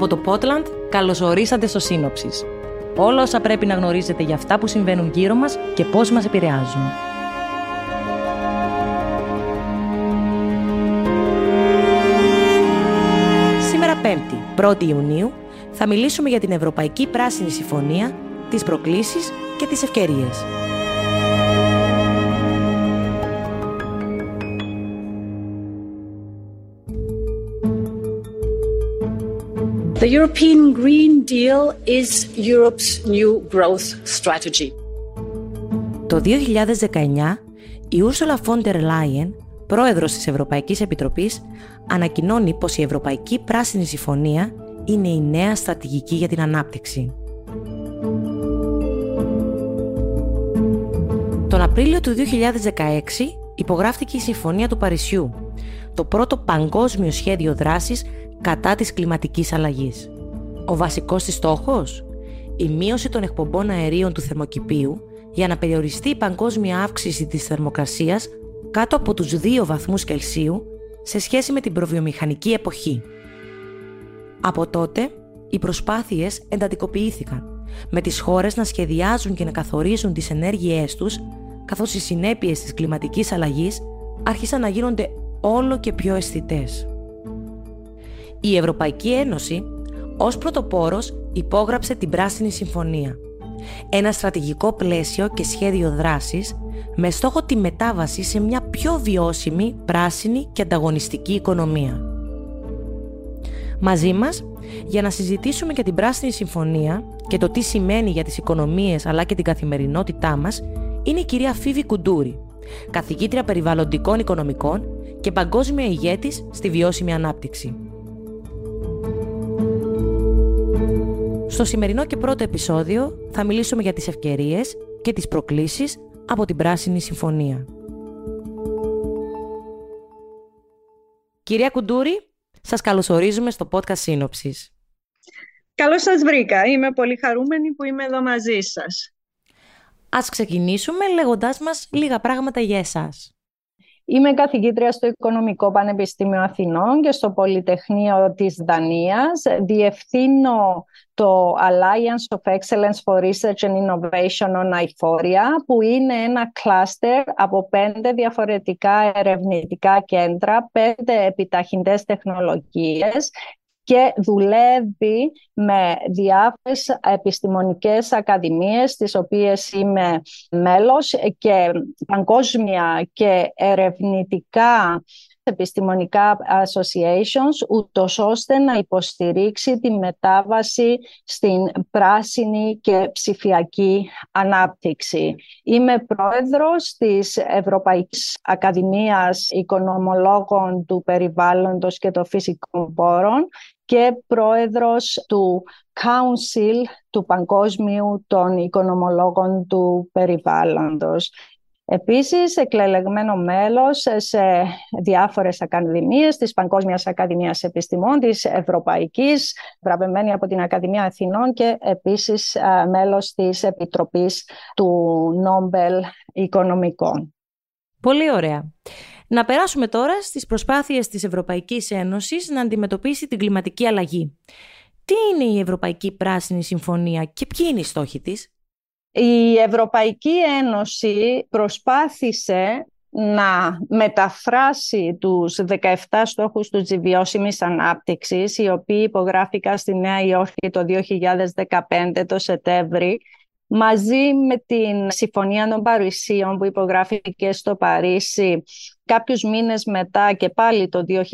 Από το Πότλαντ, καλωσορίσατε στο Σύνοψης. Όλα όσα πρέπει να γνωρίζετε για αυτά που συμβαίνουν γύρω μας και πώς μας επηρεάζουν. Σήμερα Πέμπτη, 1η Ιουνίου, θα μιλήσουμε για την Ευρωπαϊκή Πράσινη Συμφωνία, τις προκλήσεις και τις ευκαιρίες. The European Green Deal is Europe's new growth strategy. Το 2019, η Ursula von der Leyen, πρόεδρος της Ευρωπαϊκής Επιτροπής, ανακοινώνει πως η Ευρωπαϊκή Πράσινη Συμφωνία είναι η νέα στρατηγική για την ανάπτυξη. Τον Απρίλιο του 2016 υπογράφτηκε η Συμφωνία του Παρισιού, το πρώτο παγκόσμιο σχέδιο δράσης κατά της κλιματικής αλλαγής. Ο βασικός της στόχος; Η μείωση των εκπομπών αερίων του θερμοκηπίου για να περιοριστεί η παγκόσμια αύξηση της θερμοκρασίας κάτω από τους 2 βαθμούς Κελσίου σε σχέση με την προβιομηχανική εποχή. Από τότε, οι προσπάθειες εντατικοποιήθηκαν, με τις χώρες να σχεδιάζουν και να καθορίζουν τις ενέργειές τους, καθώς οι συνέπειες της κλιματικής αλλαγής άρχισαν να γίνονται όλο και πιο αισθητές. Η Ευρωπαϊκή Ένωση ως πρωτοπόρος υπόγραψε την Πράσινη Συμφωνία, ένα στρατηγικό πλαίσιο και σχέδιο δράσης με στόχο τη μετάβαση σε μια πιο βιώσιμη, πράσινη και ανταγωνιστική οικονομία. Μαζί μας, για να συζητήσουμε για την Πράσινη Συμφωνία και το τι σημαίνει για τις οικονομίες αλλά και την καθημερινότητά μας, είναι η κυρία Φίβη Κουντούρη, καθηγήτρια περιβαλλοντικών οικονομικών και παγκόσμια ηγέτης στη βιώσιμη ανάπτυξη. Στο σημερινό και πρώτο επεισόδιο θα μιλήσουμε για τις ευκαιρίες και τις προκλήσεις από την Πράσινη Συμφωνία. Κυρία Κουντούρη, σας καλωσορίζουμε στο podcast Σύνοψης. Καλώς σας βρήκα. Είμαι πολύ χαρούμενη που είμαι εδώ μαζί σας. Ας ξεκινήσουμε λέγοντάς μας λίγα πράγματα για εσάς. Είμαι καθηγήτρια στο Οικονομικό Πανεπιστήμιο Αθηνών και στο Πολυτεχνείο της Δανίας. Διευθύνω το Alliance of Excellence for Research and Innovation on Iforia, που είναι ένα κλάστερ από πέντε διαφορετικά ερευνητικά κέντρα, πέντε επιταχυντές τεχνολογίες και δουλεύει με διάφορες επιστημονικές ακαδημίες τις οποίες είμαι μέλος και παγκόσμια και ερευνητικά επιστημονικά associations, ούτως ώστε να υποστηρίξει τη μετάβαση στην πράσινη και ψηφιακή ανάπτυξη. Είμαι πρόεδρος της Ευρωπαϊκής Ακαδημίας Οικονομολόγων του Περιβάλλοντος και των Φυσικών Πόρων και πρόεδρος του Council του Παγκόσμιου των Οικονομολόγων του Περιβάλλοντος. Επίσης, εκλελεγμένο μέλος σε διάφορες ακαδημίες της Παγκόσμιας Ακαδημίας Επιστημών, της Ευρωπαϊκής, βραβευμένη από την Ακαδημία Αθηνών και επίσης μέλος της Επιτροπής του Νόμπελ Οικονομικών. Πολύ ωραία. Να περάσουμε τώρα στις προσπάθειες της Ευρωπαϊκής Ένωσης να αντιμετωπίσει την κλιματική αλλαγή. Τι είναι η Ευρωπαϊκή Πράσινη Συμφωνία και ποιοι είναι οι στόχοι της; Η Ευρωπαϊκή Ένωση προσπάθησε να μεταφράσει τους 17 στόχους του βιώσιμης ανάπτυξης, οι οποίοι υπογράφηκαν στη Νέα Υόρκη το 2015 το Σεπτέμβρη, μαζί με την Συμφωνία των Παρισίων που υπογράφηκε στο Παρίσι κάποιους μήνες μετά και πάλι το 2015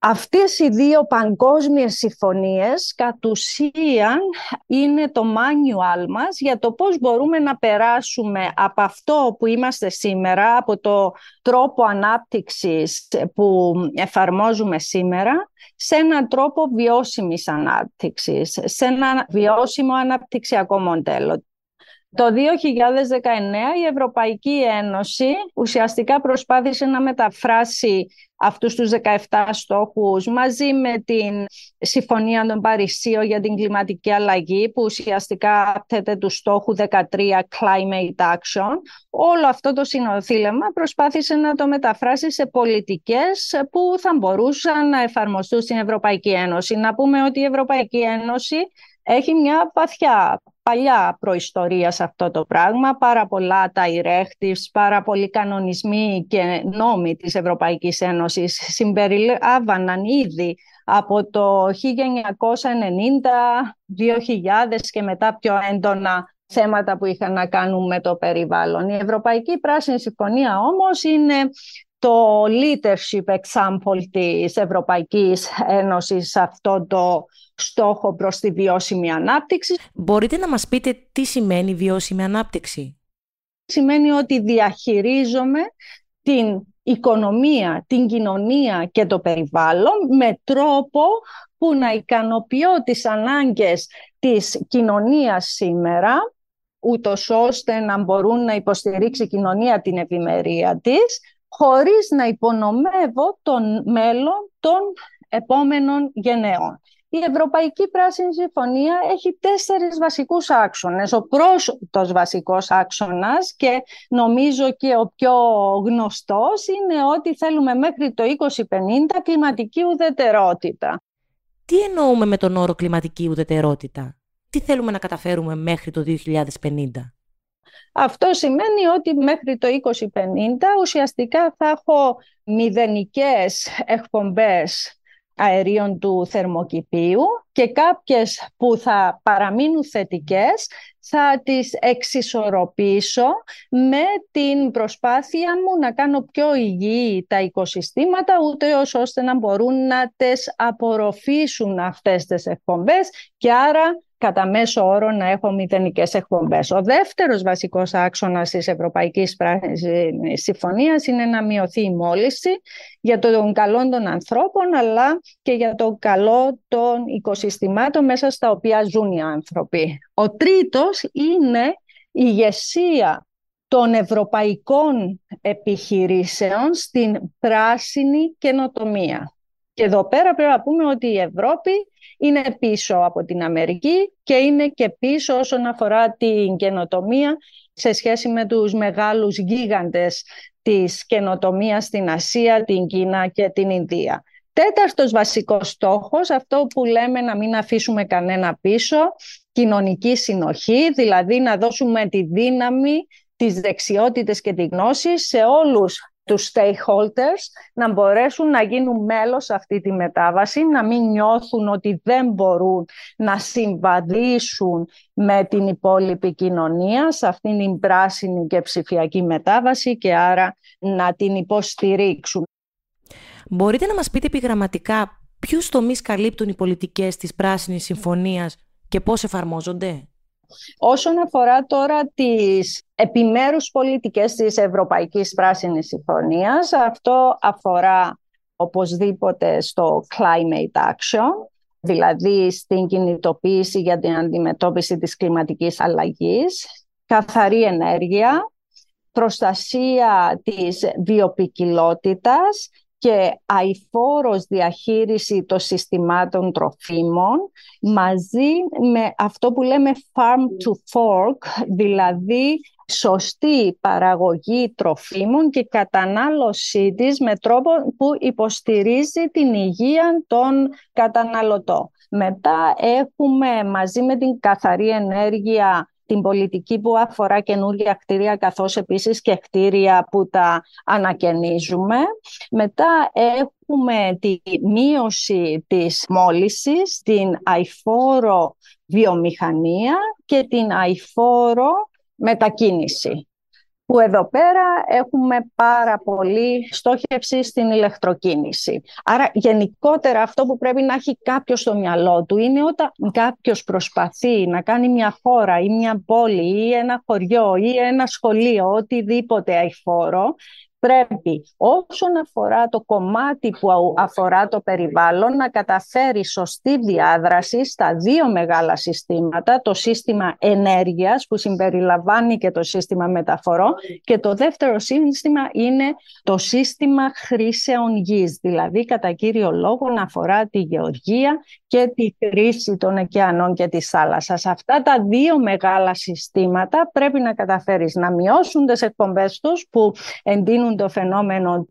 Αυτές οι δύο παγκόσμιες συμφωνίες κατ' ουσίαν είναι το manual μας για το πώς μπορούμε να περάσουμε από αυτό που είμαστε σήμερα, από το τρόπο ανάπτυξης που εφαρμόζουμε σήμερα, σε έναν τρόπο βιώσιμης ανάπτυξης, σε ένα βιώσιμο αναπτυξιακό μοντέλο. Το 2019 η Ευρωπαϊκή Ένωση ουσιαστικά προσπάθησε να μεταφράσει αυτούς τους 17 στόχους μαζί με την Συμφωνία των Παρισίων για την κλιματική αλλαγή που ουσιαστικά θέτει τους στόχους 13 Climate Action. Όλο αυτό το συνοθήλευμα προσπάθησε να το μεταφράσει σε πολιτικές που θα μπορούσαν να εφαρμοστούν στην Ευρωπαϊκή Ένωση. Να πούμε ότι η Ευρωπαϊκή Ένωση έχει μια βαθιά παλιά προϊστορία σε αυτό το πράγμα, πάρα πολλά τα directives, πάρα πολλοί κανονισμοί και νόμοι της Ευρωπαϊκής Ένωσης συμπεριλάβαναν ήδη από το 1990, 2000 και μετά πιο έντονα θέματα που είχαν να κάνουν με το περιβάλλον. Η Ευρωπαϊκή Πράσινη Συμφωνία όμως είναι το leadership example της Ευρωπαϊκής Ένωσης σε αυτό το στόχο προς τη βιώσιμη ανάπτυξη. Μπορείτε να μας πείτε τι σημαίνει βιώσιμη ανάπτυξη; Σημαίνει ότι διαχειρίζομαι την οικονομία, την κοινωνία και το περιβάλλον με τρόπο που να ικανοποιώ τις ανάγκες της κοινωνίας σήμερα ούτως ώστε να μπορούν να υποστηρίξει η κοινωνία την ευημερία της χωρίς να υπονομεύω τον μέλλον των επόμενων γενναίων. Η Ευρωπαϊκή Πράσινη Συμφωνία έχει τέσσερις βασικούς άξονες. Ο πρώτος βασικός άξονας και νομίζω και ο πιο γνωστός είναι ότι θέλουμε μέχρι το 2050 κλιματική ουδετερότητα. Τι εννοούμε με τον όρο κλιματική ουδετερότητα; Τι θέλουμε να καταφέρουμε μέχρι το 2050? Αυτό σημαίνει ότι μέχρι το 2050 ουσιαστικά θα έχω μηδενικές εκπομπές αερίων του θερμοκηπίου και κάποιες που θα παραμείνουν θετικές θα τις εξισορροπήσω με την προσπάθεια μου να κάνω πιο υγιή τα οικοσυστήματα ούτε ώστε να μπορούν να τις απορροφήσουν αυτές τις εκπομπές και άρα κατά μέσο όρο να έχω μηδενικές εκπομπές. Ο δεύτερος βασικός άξονας της Ευρωπαϊκής Πράσινης Συμφωνίας είναι να μειωθεί η μόλυνση για τον καλό των ανθρώπων, αλλά και για το καλό των οικοσυστημάτων μέσα στα οποία ζουν οι άνθρωποι. Ο τρίτος είναι η ηγεσία των ευρωπαϊκών επιχειρήσεων στην πράσινη καινοτομία. Και εδώ πέρα πρέπει να πούμε ότι η Ευρώπη είναι πίσω από την Αμερική και είναι και πίσω όσον αφορά την καινοτομία σε σχέση με τους μεγάλους γίγαντες της καινοτομίας στην Ασία, την Κίνα και την Ινδία. Τέταρτος βασικός στόχος, αυτό που λέμε να μην αφήσουμε κανένα πίσω, κοινωνική συνοχή, δηλαδή να δώσουμε τη δύναμη, τις δεξιότητες και τη γνώση σε όλους τους stakeholders να μπορέσουν να γίνουν μέλος σε αυτή τη μετάβαση, να μην νιώθουν ότι δεν μπορούν να συμβαδίσουν με την υπόλοιπη κοινωνία σε αυτήν την πράσινη και ψηφιακή μετάβαση και άρα να την υποστηρίξουν. Μπορείτε να μας πείτε επιγραμματικά ποιους τομείς καλύπτουν οι πολιτικές της Πράσινης Συμφωνίας και πώς εφαρμόζονται; Όσον αφορά τώρα τις επιμέρους πολιτικές της Ευρωπαϊκής Πράσινης Συμφωνίας, αυτό αφορά οπωσδήποτε στο climate action, δηλαδή στην κινητοποίηση για την αντιμετώπιση της κλιματικής αλλαγής, καθαρή ενέργεια, προστασία της βιοπικιλότητας και αηφόρος διαχείριση των συστημάτων τροφίμων μαζί με αυτό που λέμε farm to fork, δηλαδή σωστή παραγωγή τροφίμων και κατανάλωσή της με τρόπο που υποστηρίζει την υγεία των καταναλωτών. Μετά έχουμε μαζί με την καθαρή ενέργεια την πολιτική που αφορά καινούργια κτίρια καθώς επίσης και κτίρια που τα ανακαινίζουμε. Μετά έχουμε τη μείωση της μόλυσης, την αηφόρο βιομηχανία και την αηφόρο μετακίνηση που εδώ πέρα έχουμε πάρα πολύ στόχευση στην ηλεκτροκίνηση. Άρα γενικότερα αυτό που πρέπει να έχει κάποιος στο μυαλό του είναι όταν κάποιος προσπαθεί να κάνει μια χώρα ή μια πόλη ή ένα χωριό ή ένα σχολείο, οτιδήποτε αηφόρο, πρέπει όσον αφορά το κομμάτι που αφορά το περιβάλλον να καταφέρει σωστή διάδραση στα δύο μεγάλα συστήματα, το σύστημα ενέργειας που συμπεριλαμβάνει και το σύστημα μεταφορών και το δεύτερο σύστημα είναι το σύστημα χρήσεων γης, δηλαδή κατά κύριο λόγο να αφορά τη γεωργία και τη χρήση των ωκεανών και της θάλασσας. Αυτά τα δύο μεγάλα συστήματα πρέπει να καταφέρεις να μειώσουν τις εκπομπές τους που εντείνουν το φαινόμενο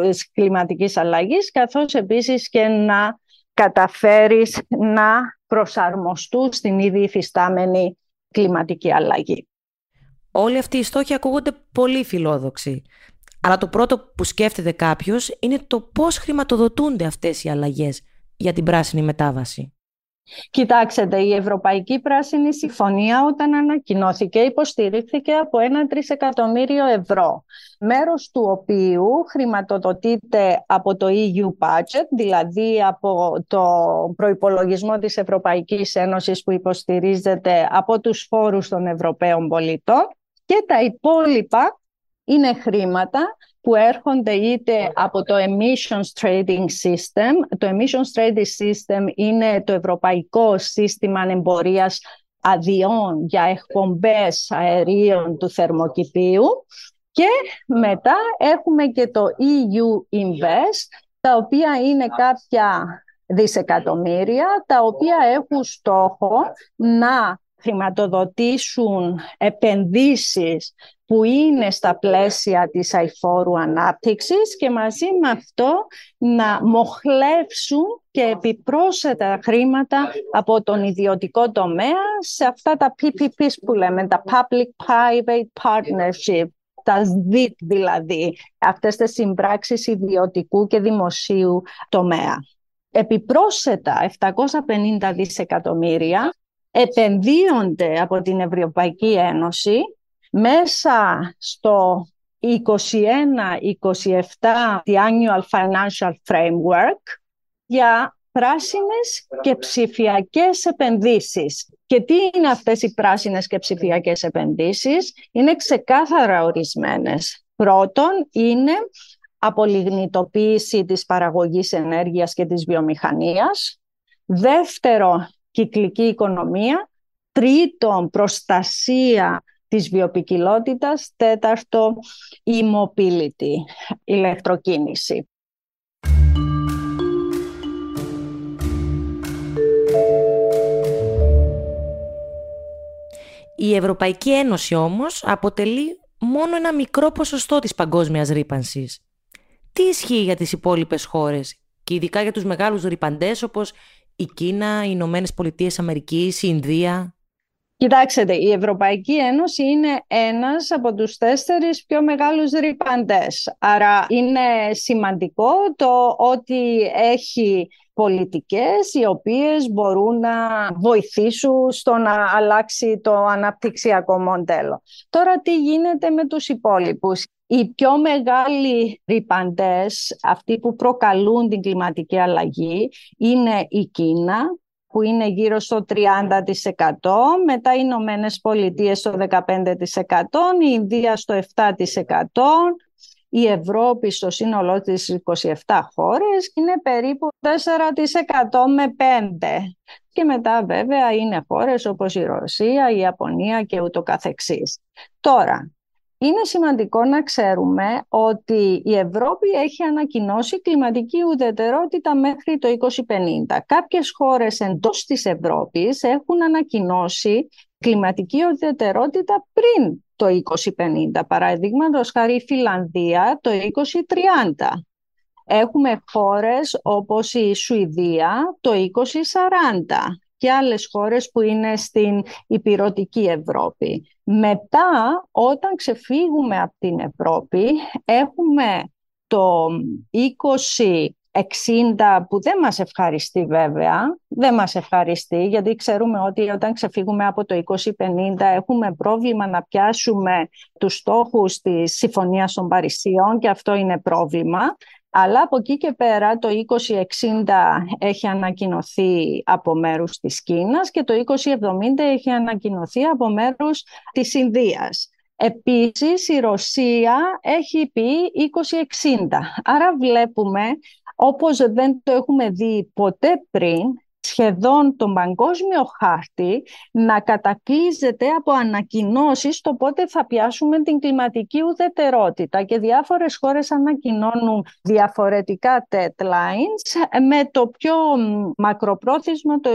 της κλιματικής αλλαγής καθώς επίσης και να καταφέρεις να προσαρμοστούν στην ήδη υφιστάμενη κλιματική αλλαγή. Όλοι αυτοί οι στόχοι ακούγονται πολύ φιλόδοξοι. Αλλά το πρώτο που σκέφτεται κάποιος είναι το πώς χρηματοδοτούνται αυτές οι αλλαγές για την πράσινη μετάβαση. Κοιτάξτε, η Ευρωπαϊκή Πράσινη Συμφωνία όταν ανακοινώθηκε υποστηρίχθηκε από ένα τρισεκατομμύριο ευρώ, μέρος του οποίου χρηματοδοτείται από το EU Budget, δηλαδή από το προϋπολογισμό της Ευρωπαϊκής Ένωσης που υποστηρίζεται από τους φόρους των Ευρωπαίων πολιτών. Και τα υπόλοιπα είναι χρήματα που έρχονται είτε από το Emissions Trading System. Το Emissions Trading System είναι το ευρωπαϊκό σύστημα εμπορίας αδειών για εκπομπές αερίων του θερμοκηπίου και μετά έχουμε και το EU Invest, τα οποία είναι κάποια δισεκατομμύρια, τα οποία έχουν στόχο να χρηματοδοτήσουν επενδύσεις που είναι στα πλαίσια της αηφόρου ανάπτυξης και μαζί με αυτό να μοχλεύσουν και επιπρόσθετα χρήματα από τον ιδιωτικό τομέα σε αυτά τα PPPs που λέμε, τα Public-Private Partnership, τα ΣΔΙΤ δηλαδή, αυτές τις συμπράξεις ιδιωτικού και δημοσίου τομέα. Επιπρόσθετα 750 δισεκατομμύρια επενδύονται από την Ευρωπαϊκή Ένωση μέσα στο 21-27 Annual Financial Framework για πράσινες και ψηφιακές επενδύσεις. Και τι είναι αυτές οι πράσινες και ψηφιακές επενδύσεις; Είναι ξεκάθαρα ορισμένες. Πρώτον, είναι απολιγνητοποίηση της παραγωγής ενέργειας και της βιομηχανίας. Δεύτερο, κυκλική οικονομία. Τρίτον, προστασία της βιοπικιλότητας. Τέταρτο, e-mobility, ηλεκτροκίνηση. Η Ευρωπαϊκή Ένωση όμως αποτελεί μόνο ένα μικρό ποσοστό της παγκόσμιας ρήπανσης. Τι ισχύει για τις υπόλοιπες χώρες και ειδικά για τους μεγάλους ρηπαντές όπως η Κίνα, οι Ηνωμένες Πολιτείες Αμερικής, η Ινδία. Κοιτάξτε, η Ευρωπαϊκή Ένωση είναι ένας από τους τέσσερις πιο μεγάλους ρηπαντές. Άρα είναι σημαντικό το ότι έχει πολιτικές οι οποίες μπορούν να βοηθήσουν στο να αλλάξει το αναπτυξιακό μοντέλο. Τώρα τι γίνεται με τους υπόλοιπους; Οι πιο μεγάλοι ρηπαντές, αυτοί που προκαλούν την κλιματική αλλαγή, είναι η Κίνα, που είναι γύρω στο 30%, μετά οι Ηνωμένες Πολιτείες στο 15%, η Ινδία στο 7%, η Ευρώπη στο σύνολό της 27 χώρες είναι περίπου 4% με 5%. Και μετά βέβαια είναι χώρες όπως η Ρωσία, η Ιαπωνία και ούτω καθεξής. Τώρα, είναι σημαντικό να ξέρουμε ότι η Ευρώπη έχει ανακοινώσει κλιματική ουδετερότητα μέχρι το 2050. Κάποιες χώρες εντός της Ευρώπης έχουν ανακοινώσει κλιματική ουδετερότητα πριν το 2050. Παραδείγματος χάρη η Φιλανδία το 2030. Έχουμε χώρες όπως η Σουηδία το 2040 και άλλες χώρες που είναι στην υπηρετική Ευρώπη. Μετά, όταν ξεφύγουμε από την Ευρώπη, έχουμε το 2060 που δεν μας ευχαριστεί βέβαια, δεν μας ευχαριστεί γιατί ξέρουμε ότι όταν ξεφύγουμε από το 2050 έχουμε πρόβλημα να πιάσουμε τους στόχους της Συμφωνίας των Παρισίων και αυτό είναι πρόβλημα. Αλλά από εκεί και πέρα το 2060 έχει ανακοινωθεί από μέρους της Κίνας και το 2070 έχει ανακοινωθεί από μέρους της Ινδίας. Επίσης η Ρωσία έχει πει 2060. Άρα βλέπουμε, όπως δεν το έχουμε δει ποτέ πριν, σχεδόν τον παγκόσμιο χάρτη να κατακλείζεται από ανακοινώσεις το πότε θα πιάσουμε την κλιματική ουδετερότητα και διάφορες χώρες ανακοινώνουν διαφορετικά deadlines με το πιο μακροπρόθεσμο το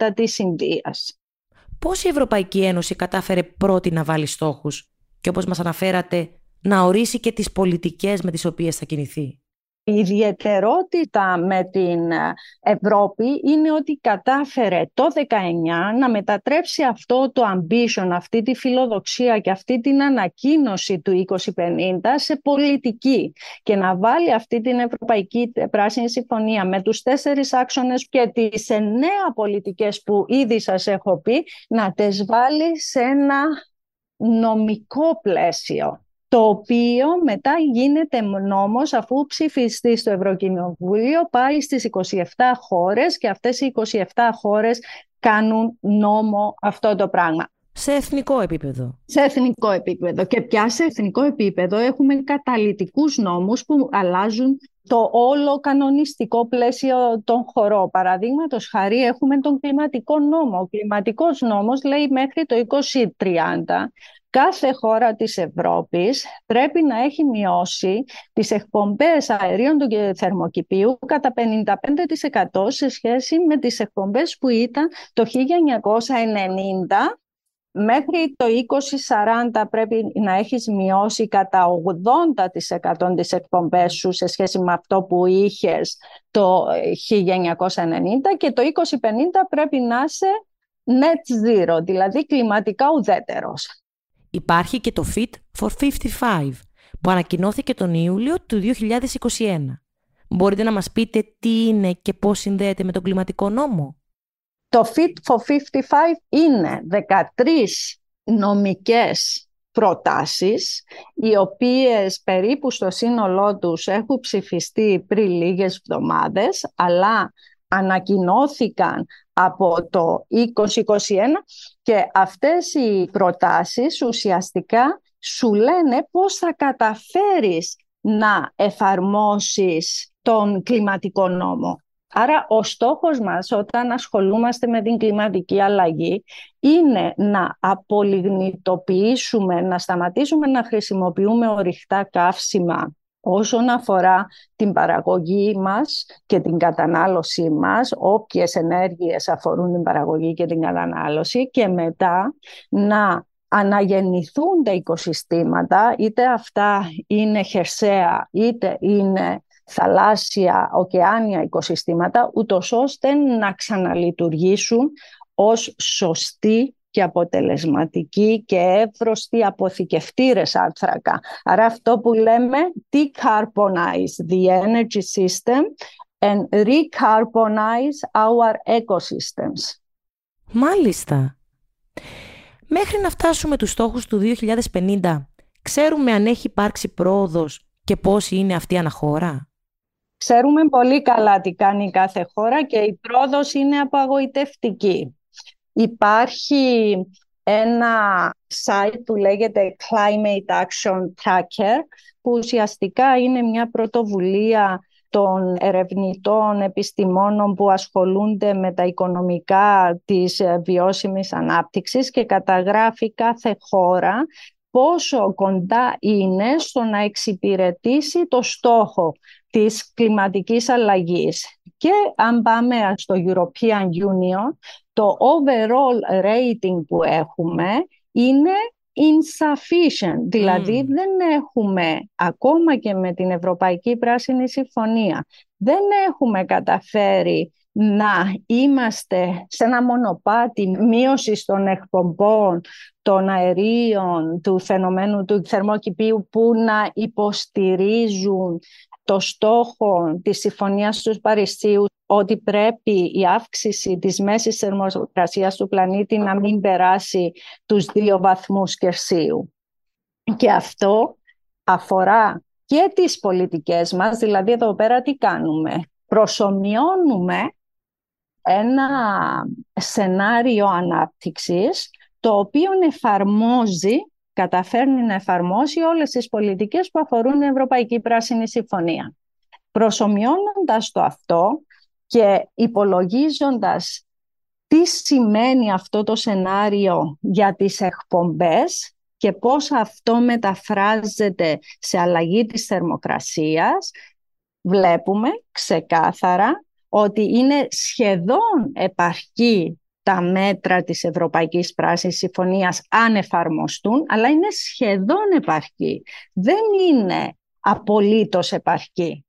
2070 της Ινδίας. Πώς η Ευρωπαϊκή Ένωση κατάφερε πρώτη να βάλει στόχους; Και όπως μας αναφέρατε να ορίσει και τις πολιτικές με τις οποίες θα κινηθεί. Η ιδιαιτερότητα με την Ευρώπη είναι ότι κατάφερε το 19 να μετατρέψει αυτό το ambition, αυτή τη φιλοδοξία και αυτή την ανακοίνωση του 2050 σε πολιτική και να βάλει αυτή την Ευρωπαϊκή Πράσινη Συμφωνία με τους τέσσερις άξονες και τις εννέα πολιτικές που ήδη σας έχω πει να τις βάλει σε ένα νομικό πλαίσιο το οποίο μετά γίνεται νόμος αφού ψηφιστεί στο Ευρωκοινοβούλιο, πάει στις 27 χώρες και αυτές οι 27 χώρες κάνουν νόμο αυτό το πράγμα. Σε εθνικό επίπεδο. Σε εθνικό επίπεδο. Και πια σε εθνικό επίπεδο έχουμε καταλητικούς νόμους που αλλάζουν το όλο κανονιστικό πλαίσιο των χωρών. Παραδείγματος χάρη έχουμε τον κλιματικό νόμο. Ο κλιματικός νόμος λέει μέχρι το 2030 κάθε χώρα της Ευρώπης πρέπει να έχει μειώσει τις εκπομπές αερίων του θερμοκηπίου κατά 55% σε σχέση με τις εκπομπές που ήταν το 1990 Μέχρι το 2040 πρέπει να έχεις μειώσει κατά 80% τις εκπομπές σου σε σχέση με αυτό που είχες το 1990 και το 2050 πρέπει να είσαι net zero, δηλαδή κλιματικά ουδέτερος. Υπάρχει και το Fit for 55 που ανακοινώθηκε τον Ιούλιο του 2021. Μπορείτε να μας πείτε τι είναι και πώς συνδέεται με τον κλιματικό νόμο. Το Fit for 55 είναι 13 νομικές προτάσεις, οι οποίες περίπου στο σύνολό τους έχουν ψηφιστεί πριν λίγες εβδομάδες, αλλά ανακοινώθηκαν από το 2021 και αυτές οι προτάσεις ουσιαστικά σου λένε πώς θα καταφέρεις να εφαρμόσεις τον κλιματικό νόμο. Άρα ο στόχος μας όταν ασχολούμαστε με την κλιματική αλλαγή είναι να απολιγνητοποιήσουμε, να σταματήσουμε να χρησιμοποιούμε ορυκτά καύσιμα όσον αφορά την παραγωγή μας και την κατανάλωσή μας, όποιες ενέργειες αφορούν την παραγωγή και την κατανάλωση και μετά να αναγεννηθούν τα οικοσυστήματα, είτε αυτά είναι χερσαία, είτε είναι θαλάσσια, ωκεάνια οικοσυστήματα, ούτως ώστε να ξαναλειτουργήσουν ως σωστοί και αποτελεσματικοί και εύρωστοι αποθηκευτήρες άνθρακα. Άρα αυτό που λέμε decarbonize the energy system and recarbonize our ecosystems. Μάλιστα. Μέχρι να φτάσουμε τους στόχους του 2050, ξέρουμε αν έχει υπάρξει πρόοδος και πώς είναι αυτή η αναχώρα; Ξέρουμε πολύ καλά τι κάνει κάθε χώρα και η πρόοδος είναι απαγοητευτική. Υπάρχει ένα site που λέγεται Climate Action Tracker που ουσιαστικά είναι μια πρωτοβουλία των ερευνητών επιστημόνων που ασχολούνται με τα οικονομικά της βιώσιμης ανάπτυξης και καταγράφει κάθε χώρα πόσο κοντά είναι στο να εξυπηρετήσει το στόχο της κλιματικής αλλαγής. Και αν πάμε στο European Union, το overall rating που έχουμε είναι insufficient. Δηλαδή δεν έχουμε, ακόμα και με την Ευρωπαϊκή Πράσινη Συμφωνία, δεν έχουμε καταφέρει να είμαστε σε ένα μονοπάτι μείωσης των εκπομπών των αερίων του φαινομένου του θερμοκηπίου που να υποστηρίζουν το στόχο της Συμφωνίας του Παρισίου ότι πρέπει η αύξηση της μέσης θερμοκρασίας του πλανήτη να μην περάσει τους δύο βαθμούς Κερσίου. Και αυτό αφορά και τις πολιτικές μας, δηλαδή εδώ πέρα τι κάνουμε; Προσωμιώνουμε ένα σενάριο ανάπτυξης το οποίο εφαρμόζει καταφέρνει να εφαρμόσει όλες τις πολιτικές που αφορούν την Ευρωπαϊκή Πράσινη Συμφωνία. Προσωμιώνοντας το αυτό και υπολογίζοντας τι σημαίνει αυτό το σενάριο για τις εκπομπές και πώς αυτό μεταφράζεται σε αλλαγή της θερμοκρασίας, βλέπουμε ξεκάθαρα ότι είναι σχεδόν επαρκή τα μέτρα της Ευρωπαϊκής Πράσινης Συμφωνίας αν εφαρμοστούν, αλλά είναι σχεδόν επαρκή. Δεν είναι απολύτως επαρκή.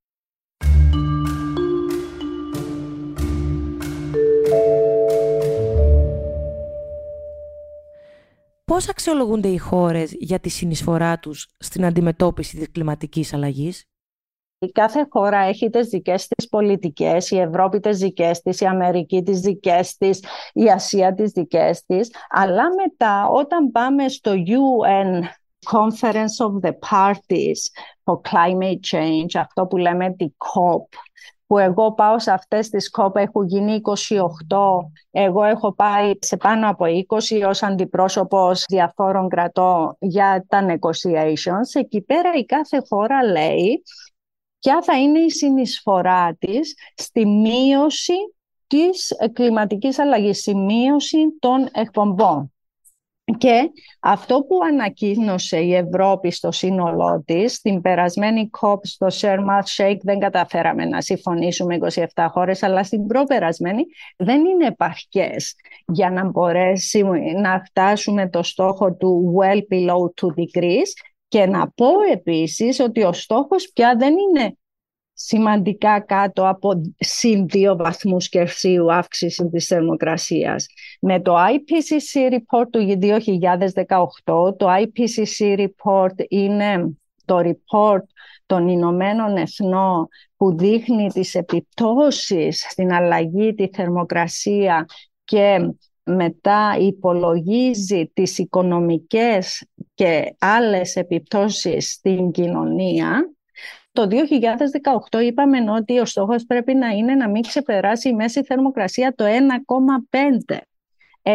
Πώς αξιολογούνται οι χώρες για τη συνεισφορά τους στην αντιμετώπιση της κλιματικής αλλαγής; Η κάθε χώρα έχει τις δικές της πολιτικές, η Ευρώπη τις δικές της, η Αμερική τις δικές της, η Ασία τις δικές της, αλλά μετά όταν πάμε στο UN Conference of the Parties for Climate Change, αυτό που λέμε τη COP, που εγώ πάω σε αυτές τις COP, έχουν γίνει 28, εγώ έχω πάει σε πάνω από 20 ως αντιπρόσωπος διαφόρων κρατών για τα negotiations. Εκεί πέρα η κάθε χώρα λέει ποια θα είναι η συνεισφορά της στη μείωση της κλιματικής αλλαγής, στη μείωση των εκπομπών. Και αυτό που ανακοίνωσε η Ευρώπη στο σύνολό της, στην περασμένη COP στο Sharm Shake δεν καταφέραμε να συμφωνήσουμε 27 χώρες, αλλά στην προπερασμένη δεν είναι επαρκές για να μπορέσει να φτάσουμε το στόχο του well below 2 degrees και να πω επίσης ότι ο στόχος πια δεν είναι σημαντικά κάτω από συν δύο βαθμούς Κερσίου αύξηση της θερμοκρασίας. Με το IPCC report του 2018, το IPCC report είναι το report των Ηνωμένων Εθνών που δείχνει τις επιπτώσεις στην αλλαγή τη θερμοκρασία και μετά υπολογίζει τις οικονομικές και άλλες επιπτώσεις στην κοινωνία το 2018 είπαμε ότι ο στόχος πρέπει να είναι να μην ξεπεράσει η μέση θερμοκρασία το 1,5. 1,5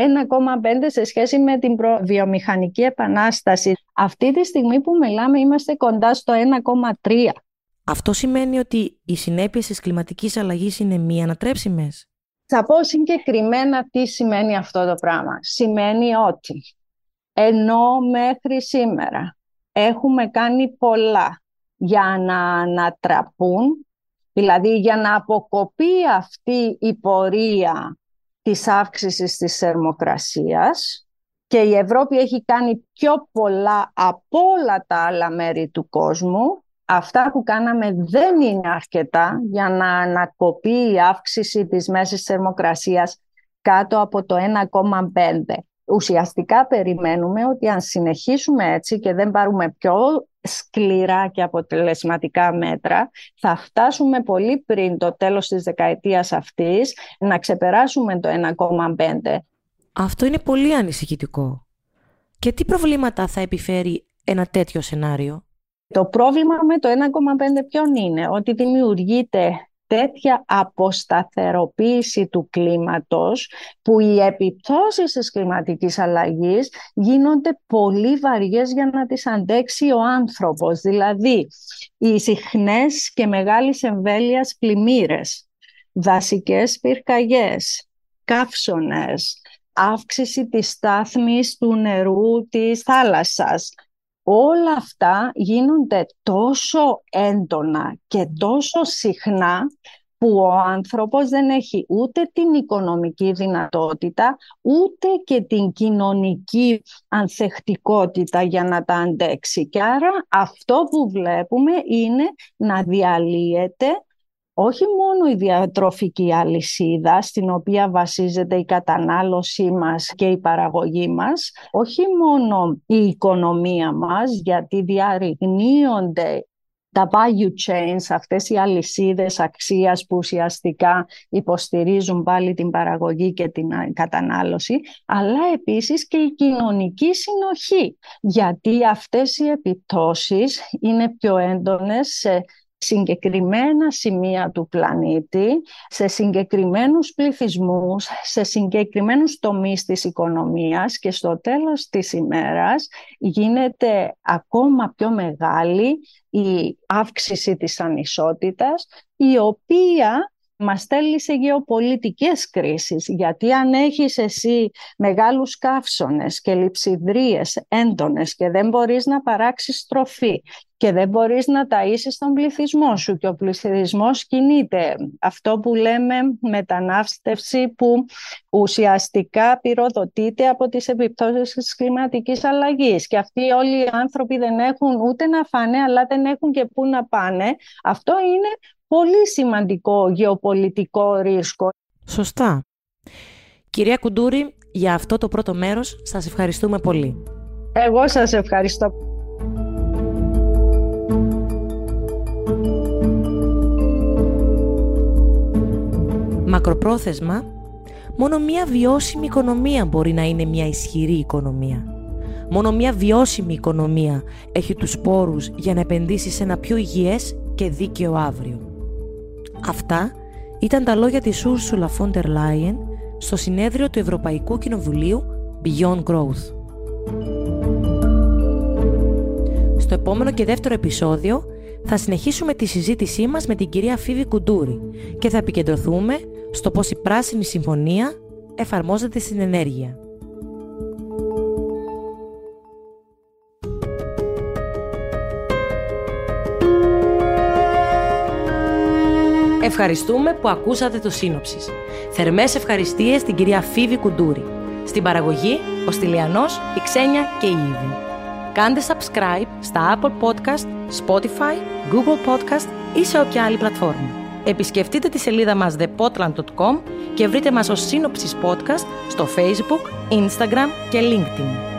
σε σχέση με την βιομηχανική επανάσταση. Αυτή τη στιγμή που μιλάμε είμαστε κοντά στο 1,3. Αυτό σημαίνει ότι οι συνέπειες της κλιματικής αλλαγής είναι μη ανατρέψιμες; Θα πω συγκεκριμένα τι σημαίνει αυτό το πράγμα. Σημαίνει ότι ενώ μέχρι σήμερα έχουμε κάνει πολλά για να ανατραπούν, δηλαδή για να αποκοπεί αυτή η πορεία της αύξησης της θερμοκρασίας και η Ευρώπη έχει κάνει πιο πολλά από όλα τα άλλα μέρη του κόσμου. Αυτά που κάναμε δεν είναι αρκετά για να ανακοπεί η αύξηση της μέσης θερμοκρασίας κάτω από το 1,5. Ουσιαστικά περιμένουμε ότι αν συνεχίσουμε έτσι και δεν πάρουμε πιο σκληρά και αποτελεσματικά μέτρα, θα φτάσουμε πολύ πριν το τέλος της δεκαετίας αυτής να ξεπεράσουμε το 1,5. Αυτό είναι πολύ ανησυχητικό. Και τι προβλήματα θα επιφέρει ένα τέτοιο σενάριο; Το πρόβλημα με το 1,5 ποιον είναι, ότι δημιουργείται τέτοια αποσταθεροποίηση του κλίματος που οι επιπτώσεις της κλιματικής αλλαγής γίνονται πολύ βαριές για να τις αντέξει ο άνθρωπος. Δηλαδή, οι συχνές και μεγάλης εμβέλειας πλημμύρες, δασικές πυρκαγιές, καύσονες, αύξηση της στάθμης του νερού της θάλασσας, όλα αυτά γίνονται τόσο έντονα και τόσο συχνά που ο άνθρωπος δεν έχει ούτε την οικονομική δυνατότητα, ούτε και την κοινωνική ανθεκτικότητα για να τα αντέξει. Και άρα αυτό που βλέπουμε είναι να διαλύεται όχι μόνο η διατροφική αλυσίδα στην οποία βασίζεται η κατανάλωσή μας και η παραγωγή μας, όχι μόνο η οικονομία μας γιατί διαρριγνύονται τα value chains, αυτές οι αλυσίδες αξίας που ουσιαστικά υποστηρίζουν πάλι την παραγωγή και την κατανάλωση, αλλά επίσης και η κοινωνική συνοχή, γιατί αυτές οι επιπτώσεις είναι πιο έντονες σε συγκεκριμένα σημεία του πλανήτη, σε συγκεκριμένους πληθυσμούς, σε συγκεκριμένους τομείς της οικονομίας και στο τέλος της ημέρας γίνεται ακόμα πιο μεγάλη η αύξηση της ανισότητας, η οποία μας στέλνει σε γεωπολιτικές κρίσεις, γιατί αν έχεις εσύ μεγάλους καύσονες και λειψιδρίες έντονες και δεν μπορείς να παράξεις τροφή και δεν μπορείς να ταΐσεις τον πληθυσμό σου και ο πληθυσμός κινείται. Αυτό που λέμε μετανάστευση που ουσιαστικά πυροδοτείται από τις επιπτώσεις της κλιματικής αλλαγής και αυτοί όλοι οι άνθρωποι δεν έχουν ούτε να φάνε αλλά δεν έχουν και πού να πάνε. Αυτό είναι πολύ σημαντικό γεωπολιτικό ρίσκο. Σωστά. Κυρία Κουντούρη, για αυτό το πρώτο μέρος σας ευχαριστούμε πολύ. Εγώ σας ευχαριστώ. Μακροπρόθεσμα, μόνο μια βιώσιμη οικονομία μπορεί να είναι μια ισχυρή οικονομία. Μόνο μια βιώσιμη οικονομία έχει τους πόρους για να επενδύσει σε ένα πιο υγιές και δίκαιο αύριο. Αυτά ήταν τα λόγια της Ursula von der Leyen στο συνέδριο του Ευρωπαϊκού Κοινοβουλίου Beyond Growth. Στο επόμενο και δεύτερο επεισόδιο θα συνεχίσουμε τη συζήτησή μας με την κυρία Φίβη Κουντούρη και θα επικεντρωθούμε στο πώς η Πράσινη Συμφωνία εφαρμόζεται στην ενέργεια. Ευχαριστούμε που ακούσατε το σύνοψη. Θερμές ευχαριστίες στην κυρία Φίβη Κουντούρη. Στην παραγωγή, ο Στυλιανός, η Ξένια και η Ήβη. Κάντε subscribe στα Apple Podcast, Spotify, Google Podcast ή σε όποια άλλη πλατφόρμα. Επισκεφτείτε τη σελίδα μας thepotland.com και βρείτε μας ως σύνοψης podcast στο Facebook, Instagram και LinkedIn.